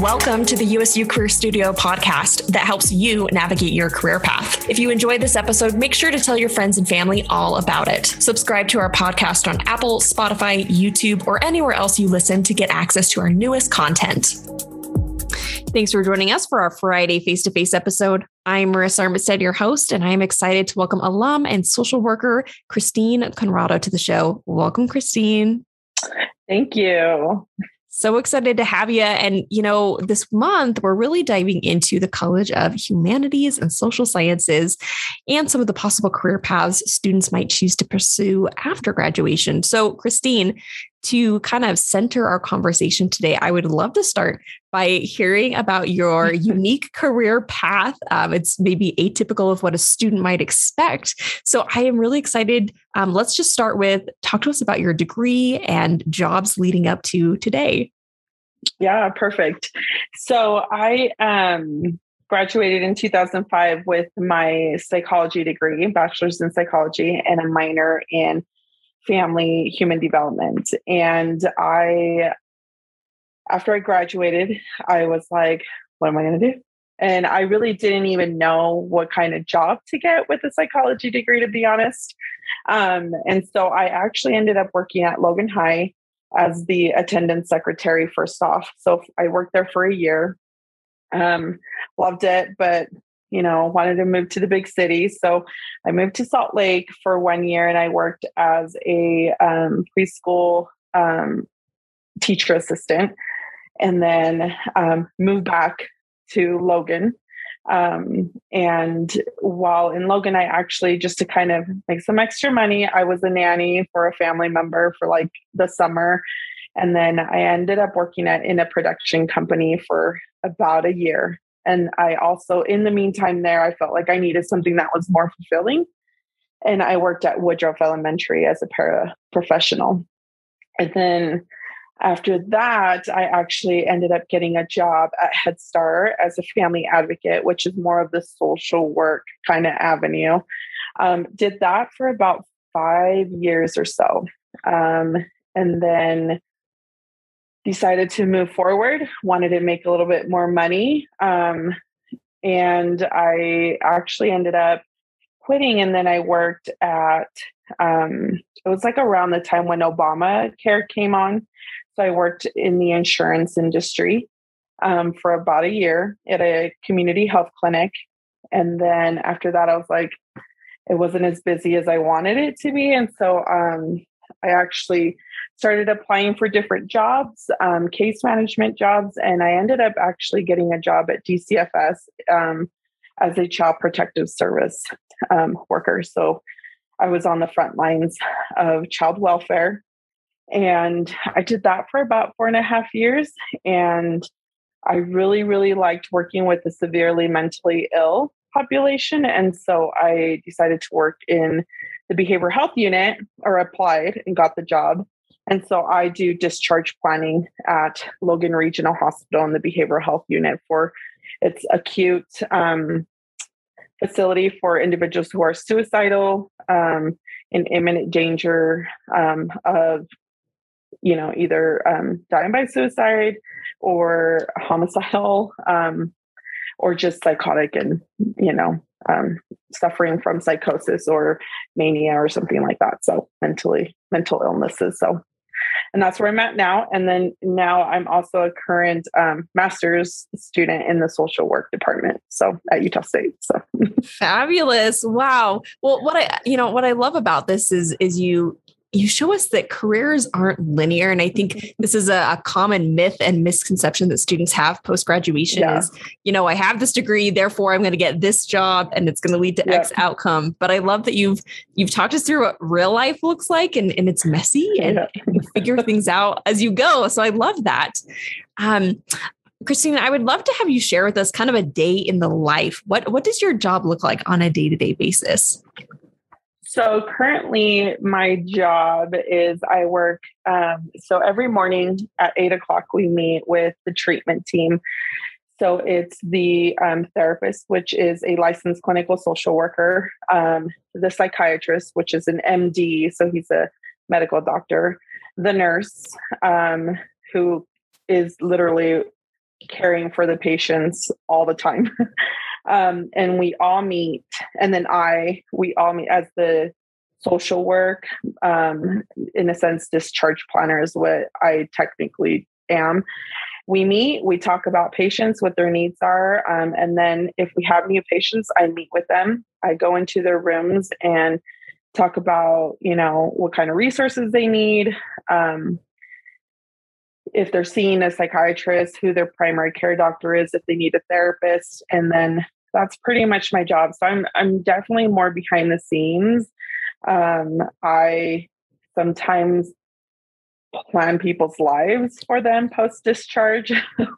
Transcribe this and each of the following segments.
Welcome to the USU Career Studio podcast that helps you navigate your career path. If you enjoyed this episode, make sure to tell your friends and family all about it. Subscribe to our podcast on Apple, Spotify, YouTube, or anywhere else you listen to get access to our newest content. Thanks for joining us for our Friday face to face episode. I'm Marissa Armistead, your host, and I am excited to welcome alum and social worker Christine Conrado to the show. Welcome, Christine. Thank you. So excited to have you. And, you know, this month we're really diving into the College of Humanities and Social Sciences and some of the possible career paths students might choose to pursue after graduation. So, Christine, to kind of center our conversation today, I would love to start by hearing about your unique career path. Um, it's maybe atypical of what a student might expect. So I am really excited. Um, let's just start with talk to us about your degree and jobs leading up to today. Yeah, perfect. So I um, graduated in 2005 with my psychology degree, bachelor's in psychology, and a minor in family human development. And I, after I graduated, I was like, what am I going to do? And I really didn't even know what kind of job to get with a psychology degree, to be honest. Um, and so I actually ended up working at Logan High as the attendance secretary first off. So I worked there for a year. Um, loved it, but you know, wanted to move to the big city. So I moved to Salt Lake for one year and I worked as a um, preschool um, teacher assistant and then um, moved back to Logan. Um, and while in Logan, I actually, just to kind of make some extra money, I was a nanny for a family member for like the summer. And then I ended up working at in a production company for about a year. And I also, in the meantime, there, I felt like I needed something that was more fulfilling. And I worked at Woodruff Elementary as a paraprofessional. And then after that, I actually ended up getting a job at Head Start as a family advocate, which is more of the social work kind of avenue. Um, did that for about five years or so. Um, and then decided to move forward, wanted to make a little bit more money. Um, and I actually ended up quitting. And then I worked at, um, it was like around the time when Obamacare came on. So I worked in the insurance industry um, for about a year at a community health clinic. And then after that, I was like, it wasn't as busy as I wanted it to be. And so um, I actually started applying for different jobs, um, case management jobs, and I ended up actually getting a job at DCFS um, as a child protective service um, worker. So I was on the front lines of child welfare. And I did that for about four and a half years. And I really, really liked working with the severely mentally ill population. And so I decided to work in the behavioral health unit or applied and got the job. And so I do discharge planning at Logan Regional Hospital in the behavioral health unit for its acute um, facility for individuals who are suicidal, um, in imminent danger um, of, you know, either um, dying by suicide or homicidal um, or just psychotic and, you know, um, suffering from psychosis or mania or something like that. So mentally, mental illnesses. So and that's where I'm at now. And then now I'm also a current um, master's student in the social work department. So at Utah State. So fabulous! Wow. Well, what I you know what I love about this is is you you show us that careers aren't linear. And I think mm-hmm. this is a, a common myth and misconception that students have post graduation yeah. is, you know, I have this degree, therefore I'm going to get this job and it's going to lead to yeah. X outcome. But I love that you've you've talked us through what real life looks like and, and it's messy and yeah. you figure things out as you go. So I love that. Um, Christina, I would love to have you share with us kind of a day in the life. What what does your job look like on a day-to-day basis? So currently, my job is I work. Um, so every morning at eight o'clock, we meet with the treatment team. So it's the um, therapist, which is a licensed clinical social worker, um, the psychiatrist, which is an MD, so he's a medical doctor, the nurse, um, who is literally caring for the patients all the time. um, and we all meet, and then I, we all meet as the social work, um, in a sense, discharge planner is what I technically am. We meet, we talk about patients, what their needs are. Um, and then if we have new patients, I meet with them. I go into their rooms and talk about, you know, what kind of resources they need. Um, if they're seeing a psychiatrist, who their primary care doctor is, if they need a therapist, and then that's pretty much my job. So I'm I'm definitely more behind the scenes. Um, I sometimes plan people's lives for them post discharge.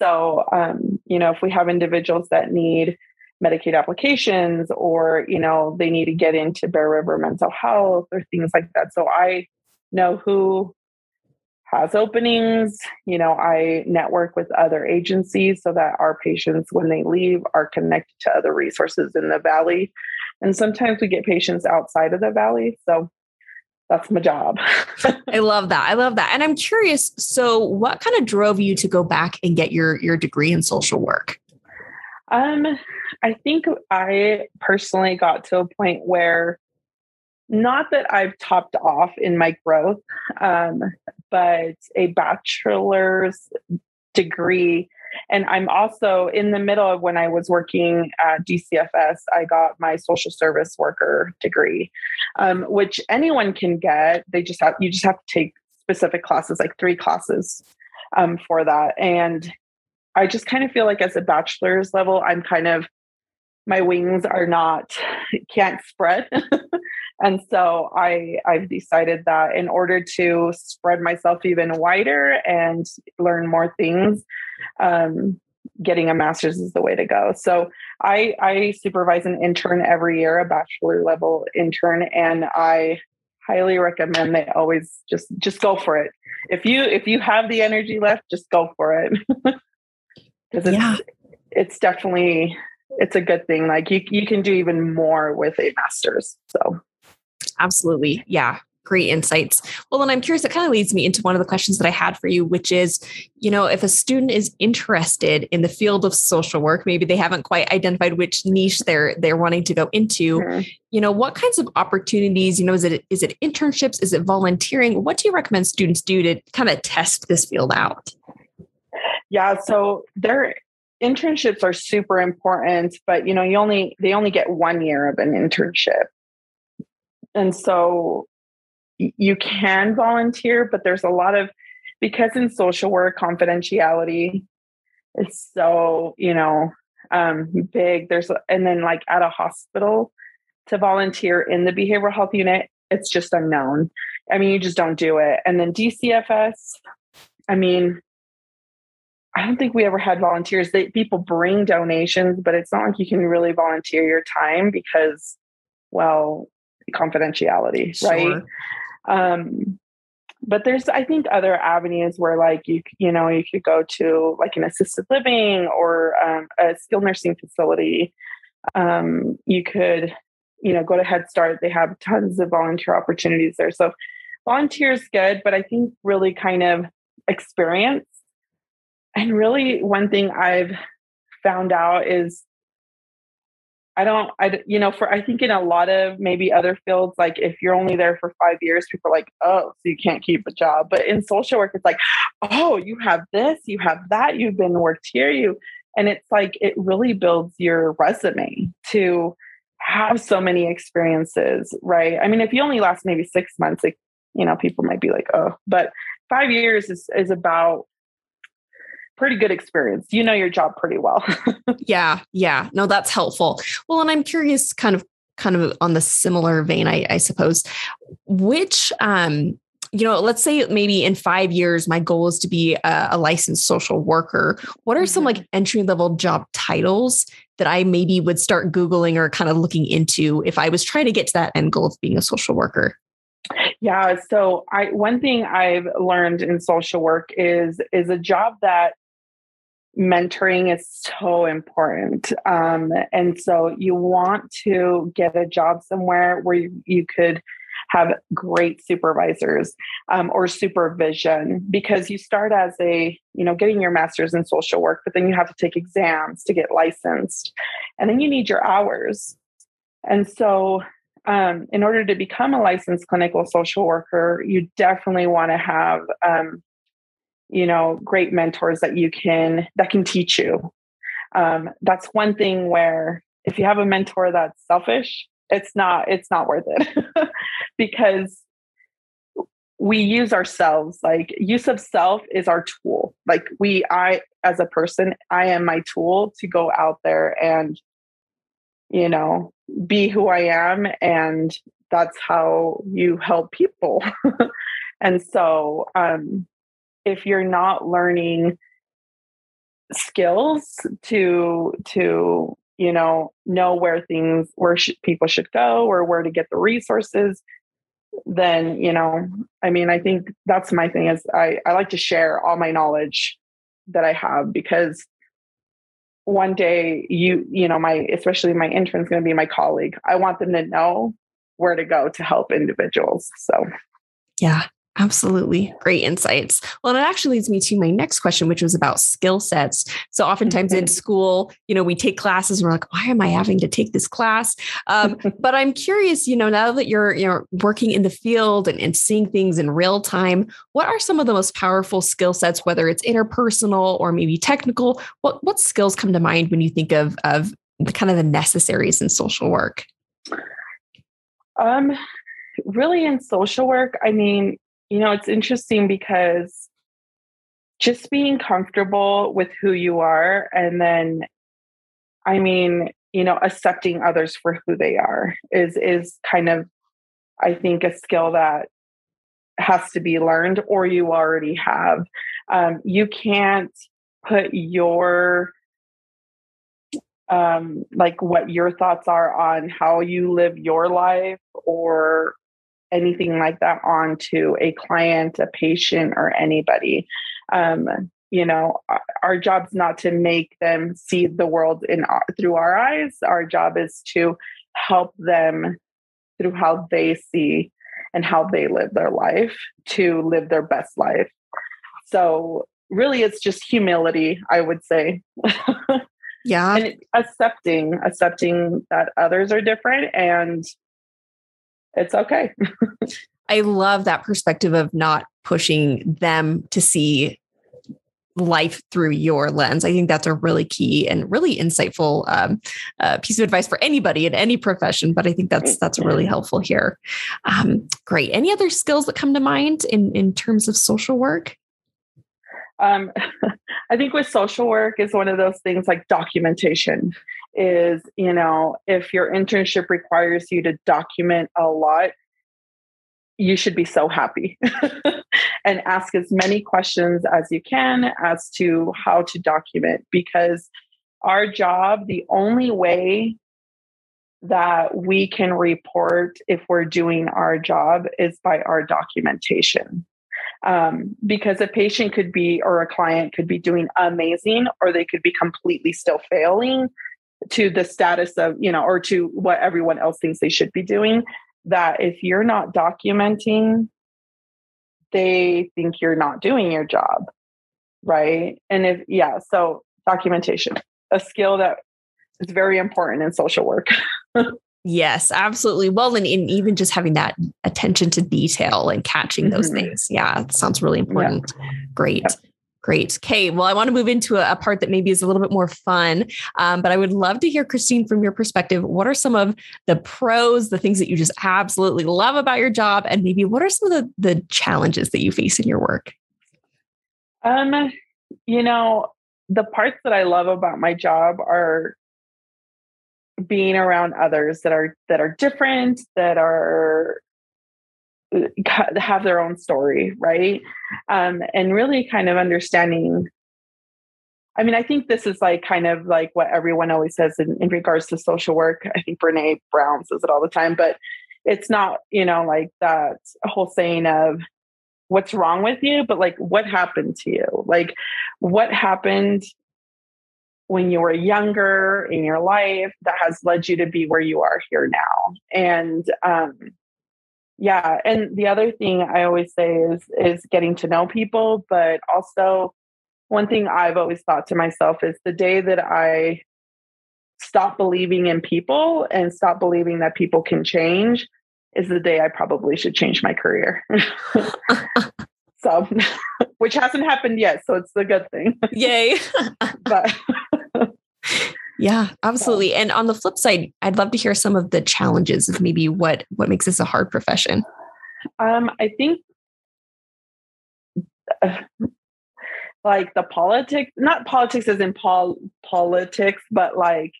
so um, you know, if we have individuals that need Medicaid applications or you know they need to get into Bear River mental health or things like that. So I know who has openings. You know, I network with other agencies so that our patients, when they leave, are connected to other resources in the valley. And sometimes we get patients outside of the valley. So that's my job. I love that. I love that. And I'm curious, so what kind of drove you to go back and get your your degree in social work? Um, I think I personally got to a point where not that I've topped off in my growth, um, but a bachelor's degree. And I'm also in the middle of when I was working at DCFS, I got my social service worker degree, um, which anyone can get. They just have, you just have to take specific classes, like three classes um, for that. And I just kind of feel like as a bachelor's level, I'm kind of, my wings are not, can't spread. And so I I've decided that in order to spread myself even wider and learn more things, um, getting a master's is the way to go. So I I supervise an intern every year, a bachelor level intern, and I highly recommend they always just just go for it. If you if you have the energy left, just go for it. Because it's yeah. it's definitely it's a good thing. Like you you can do even more with a master's. So Absolutely. Yeah. Great insights. Well, then I'm curious, it kind of leads me into one of the questions that I had for you, which is, you know, if a student is interested in the field of social work, maybe they haven't quite identified which niche they're they're wanting to go into, mm-hmm. you know, what kinds of opportunities, you know, is it is it internships? Is it volunteering? What do you recommend students do to kind of test this field out? Yeah, so their internships are super important, but you know, you only they only get one year of an internship. And so you can volunteer, but there's a lot of, because in social work, confidentiality is so, you know, um, big. There's, and then like at a hospital to volunteer in the behavioral health unit, it's just unknown. I mean, you just don't do it. And then DCFS, I mean, I don't think we ever had volunteers. They people bring donations, but it's not like you can really volunteer your time because, well, confidentiality, sure. right? Um, but there's i think other avenues where like you you know you could go to like an assisted living or um, a skilled nursing facility um, you could you know go to head start they have tons of volunteer opportunities there so volunteer is good but i think really kind of experience and really one thing i've found out is I don't, I, you know, for, I think in a lot of maybe other fields, like if you're only there for five years, people are like, oh, so you can't keep a job. But in social work, it's like, oh, you have this, you have that, you've been worked here, you, and it's like, it really builds your resume to have so many experiences, right? I mean, if you only last maybe six months, like, you know, people might be like, oh, but five years is, is about pretty good experience. You know your job pretty well. yeah, yeah. No, that's helpful. Well, and I'm curious, kind of, kind of on the similar vein, I, I suppose, which um, you know, let's say maybe in five years, my goal is to be a, a licensed social worker. What are some like mm-hmm. entry level job titles that I maybe would start Googling or kind of looking into if I was trying to get to that end goal of being a social worker? Yeah. So I one thing I've learned in social work is is a job that mentoring is so important. Um, and so you want to get a job somewhere where you, you could have great supervisors um, or supervision because you start as a you know getting your master's in social work but then you have to take exams to get licensed and then you need your hours and so um, in order to become a licensed clinical social worker you definitely want to have um, you know great mentors that you can that can teach you. Um, that's one thing where if you have a mentor that's selfish it's not it's not worth it. Because we use ourselves like use of self is our tool. Like we i as a person i am my tool to go out there and you know be who i am and that's how you help people. And so um if you're not learning skills to to you know know where things where sh- people should go or where to get the resources then you know i mean i think that's my thing is i i like to share all my knowledge that i have because one day you you know my especially my intern's going to be my colleague i want them to know where to go to help individuals so. Yeah Absolutely. Great insights. Well, it actually leads me to my next question, which was about skill sets. So, oftentimes in mm-hmm. school, you know, we take classes and we're like, why am I having to take this class? Um, but I'm curious, you know, now that you're, you're working in the field and, and seeing things in real time, what are some of the most powerful skill sets, whether it's interpersonal or maybe technical? What, what skills come to mind when you think of, of the kind of the necessaries in social work? Um, really in social work, I mean, you know, it's interesting because just being comfortable with who you are and then I mean, you know, accepting others for who they are is is kind of I think a skill that has to be learned or you already have. Um, you can't put your um, like what your thoughts are on how you live your life or anything like that onto a client, a patient, or anybody. Um, you know, our job's not to make them see the world in our, through our eyes. Our job is to help them through how they see and how they live their life to live their best life. So really it's just humility, I would say. yeah. and accepting, accepting that others are different and it's okay. I love that perspective of not pushing them to see life through your lens. I think that's a really key and really insightful um, uh, piece of advice for anybody in any profession. But I think that's that's really helpful here. Um, great. Any other skills that come to mind in in terms of social work? Um, I think with social work is one of those things like documentation is, you know, if your internship requires you to document a lot, you should be so happy and ask as many questions as you can as to how to document because our job, the only way that we can report if we're doing our job is by our documentation. Um, because a patient could be or a client could be doing amazing or they could be completely still failing to the status of you know or to what everyone else thinks they should be doing that if you're not documenting they think you're not doing your job right and if yeah so documentation a skill that is very important in social work yes absolutely well and, and, even just having that attention to detail and catching those mm-hmm. things yeah it sounds really important yeah. great yeah. Great. Okay. Well, I want to move into a, part that maybe is a little bit more fun, um, but I would love to hear, Christine, from your perspective. What are some of the pros, the things that you just absolutely love about your job, and maybe what are some of the, the challenges that you face in your work? Um, you know, the parts that I love about my job are being around others that are that are different, that are have their own story, right? Um, and really kind of understanding. I mean, I think this is like kind of like what everyone always says in, in regards to social work. I think Brene Brown says it all the time, but it's not, you know, like that whole saying of what's wrong with you, but like what happened to you? Like what happened when you were younger in your life that has led you to be where you are here now. And um, yeah and the other thing i always say is is getting to know people but also one thing i've always thought to myself is the day that i stop believing in people and stop believing that people can change is the day i probably should change my career. So which hasn't happened yet so it's a good thing. Yay. But yeah, absolutely. And on the flip side, I'd love to hear some of the challenges of maybe what what makes this a hard profession. Um, I think uh, like the politics, not politics as in pol- politics, but like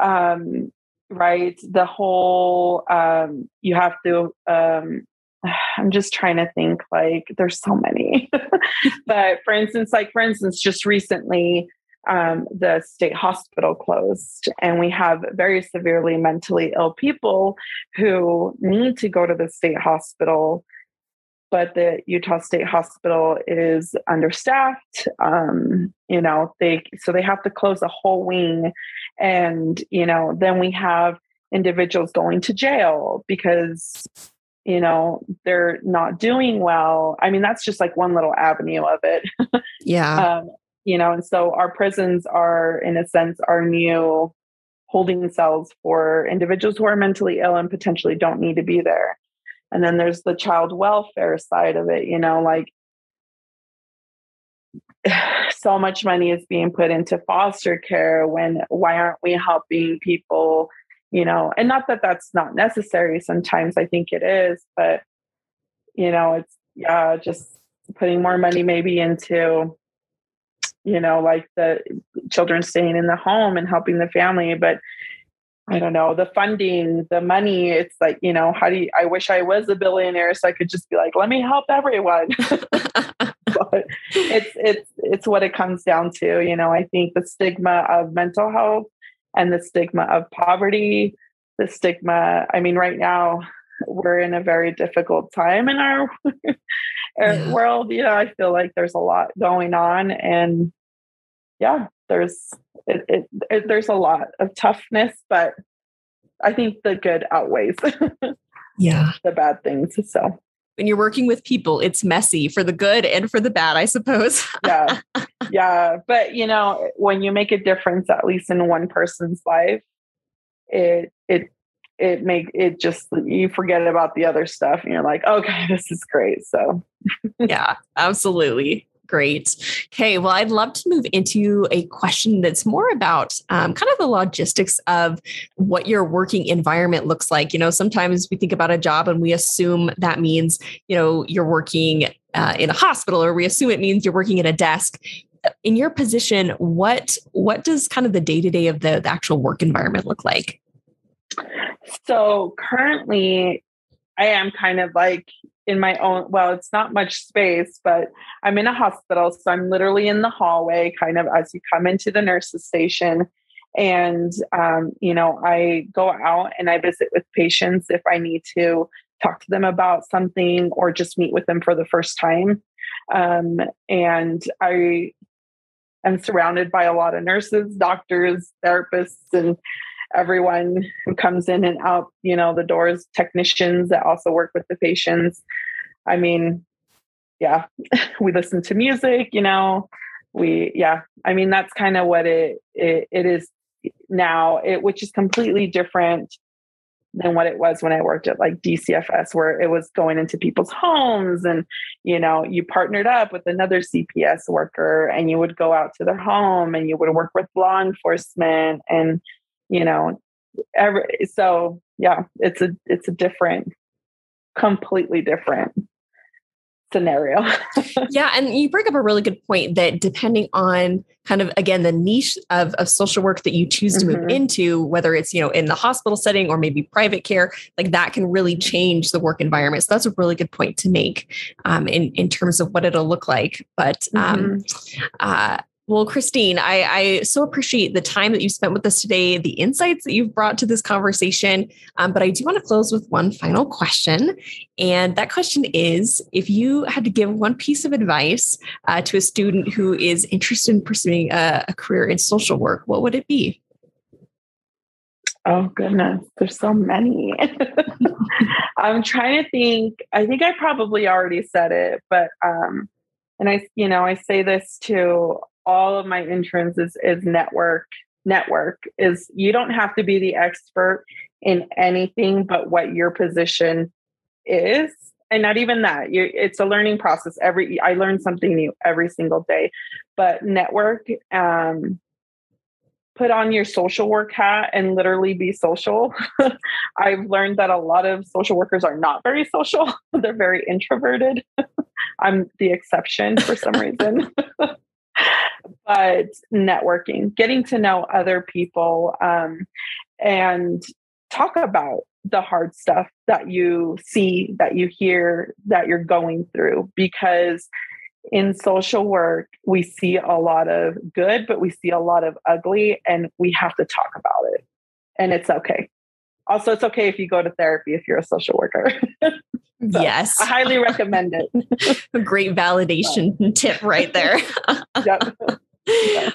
um right the whole um you have to um I'm just trying to think like there's so many. but for instance, like for instance, just recently um, the state hospital closed, and we have very severely mentally ill people who need to go to the state hospital, but the Utah State Hospital is understaffed. Um, you know, they so they have to close a whole wing, and you know, then we have individuals going to jail because you know they're not doing well. I mean that's just like one little avenue of it. Yeah. Um, you know and so our prisons are in a sense our new holding cells for individuals who are mentally ill and potentially don't need to be there. And then there's the child welfare side of it you know like so much money is being put into foster care when why aren't we helping people you know? And not that that's not necessary sometimes i think it is but you know it's yeah just putting more money maybe into you know, like the children staying in the home and helping the family. But I don't know, the funding, the money, it's like, you know, how do you, I wish I was a billionaire so I could just be like, let me help everyone. but it's, it's, it's what it comes down to. You know, I think the stigma of mental health and the stigma of poverty, the stigma, I mean, right now, we're in a very difficult time in our Uh, yeah. world. You know, I feel like there's a lot going on, and yeah, there's it, it, it there's a lot of toughness, but I think the good outweighs yeah the bad things. So when you're working with people, it's messy for the good and for the bad, I suppose. yeah. Yeah. But you know, when you make a difference, at least in one person's life, it it it make it just you forget about the other stuff and you're like okay this is great. So. Yeah absolutely. Great. Okay well i'd love to move into a question that's more about um, kind of the logistics of what your working environment looks like. You know sometimes we think about a job and we assume that means you know you're working uh, in a hospital or we assume it means you're working at a desk. In your position what what does kind of the day-to-day of the, the actual work environment look like so currently, I am kind of like in my own, well, it's not much space, but I'm in a hospital. So I'm literally in the hallway, kind of as you come into the nurse's station. And, um, you know, I go out and I visit with patients if I need to talk to them about something or just meet with them for the first time. Um, and I am surrounded by a lot of nurses, doctors, therapists, and everyone who comes in and out, you know, the doors, technicians that also work with the patients. I mean, yeah, we listen to music, you know, we, yeah, I mean, that's kind of what it, it, it is now, it, which is completely different than what it was when I worked at like DCFS, where it was going into people's homes and, you know, you partnered up with another CPS worker and you would go out to their home and you would work with law enforcement and, you know every so yeah it's a it's a different completely different scenario. yeah. And you bring up a really good point that depending on kind of again the niche of, of social work that you choose to mm-hmm. move into, whether it's, you know, in the hospital setting or maybe private care, like that can really change the work environment. So that's a really good point to make um, in, in terms of what it'll look like. But um, mm-hmm. uh, well, Christine, I, I, so appreciate the time that you spent with us today, the insights that you've brought to this conversation. Um, but I do want to close with one final question. And that question is if you had to give one piece of advice uh, to a student who is interested in pursuing a, a career in social work, what would it be? Oh, goodness. There's so many. I'm trying to think. I think I probably already said it, but um, and I, you know, I say this to all of my interns is is network. Network is you don't have to be the expert in anything but what your position is and not even that you, it's a learning process every i learn something new every single day but network um, put on your social work hat and literally be social. I've learned that a lot of social workers are not very social. They're very introverted. I'm the exception for some reason. But networking, getting to know other people um, and talk about the hard stuff that you see, that you hear, that you're going through, because in social work, we see a lot of good, but we see a lot of ugly, and we have to talk about it. And it's okay. Also, it's okay if you go to therapy if you're a social worker. so yes. I highly recommend it. a great validation tip right there. yep.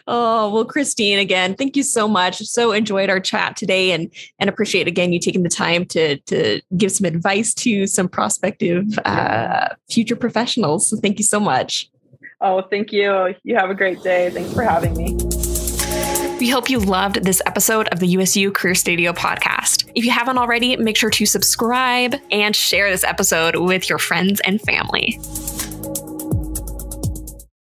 Oh, well, Christine, again, thank you so much. So enjoyed our chat today and and appreciate again you taking the time to to give some advice to some prospective uh, future professionals. So thank you so much. Oh, thank you. You have a great day. Thanks for having me. We hope you loved this episode of the USU Career Studio podcast. If you haven't already, make sure to subscribe and share this episode with your friends and family.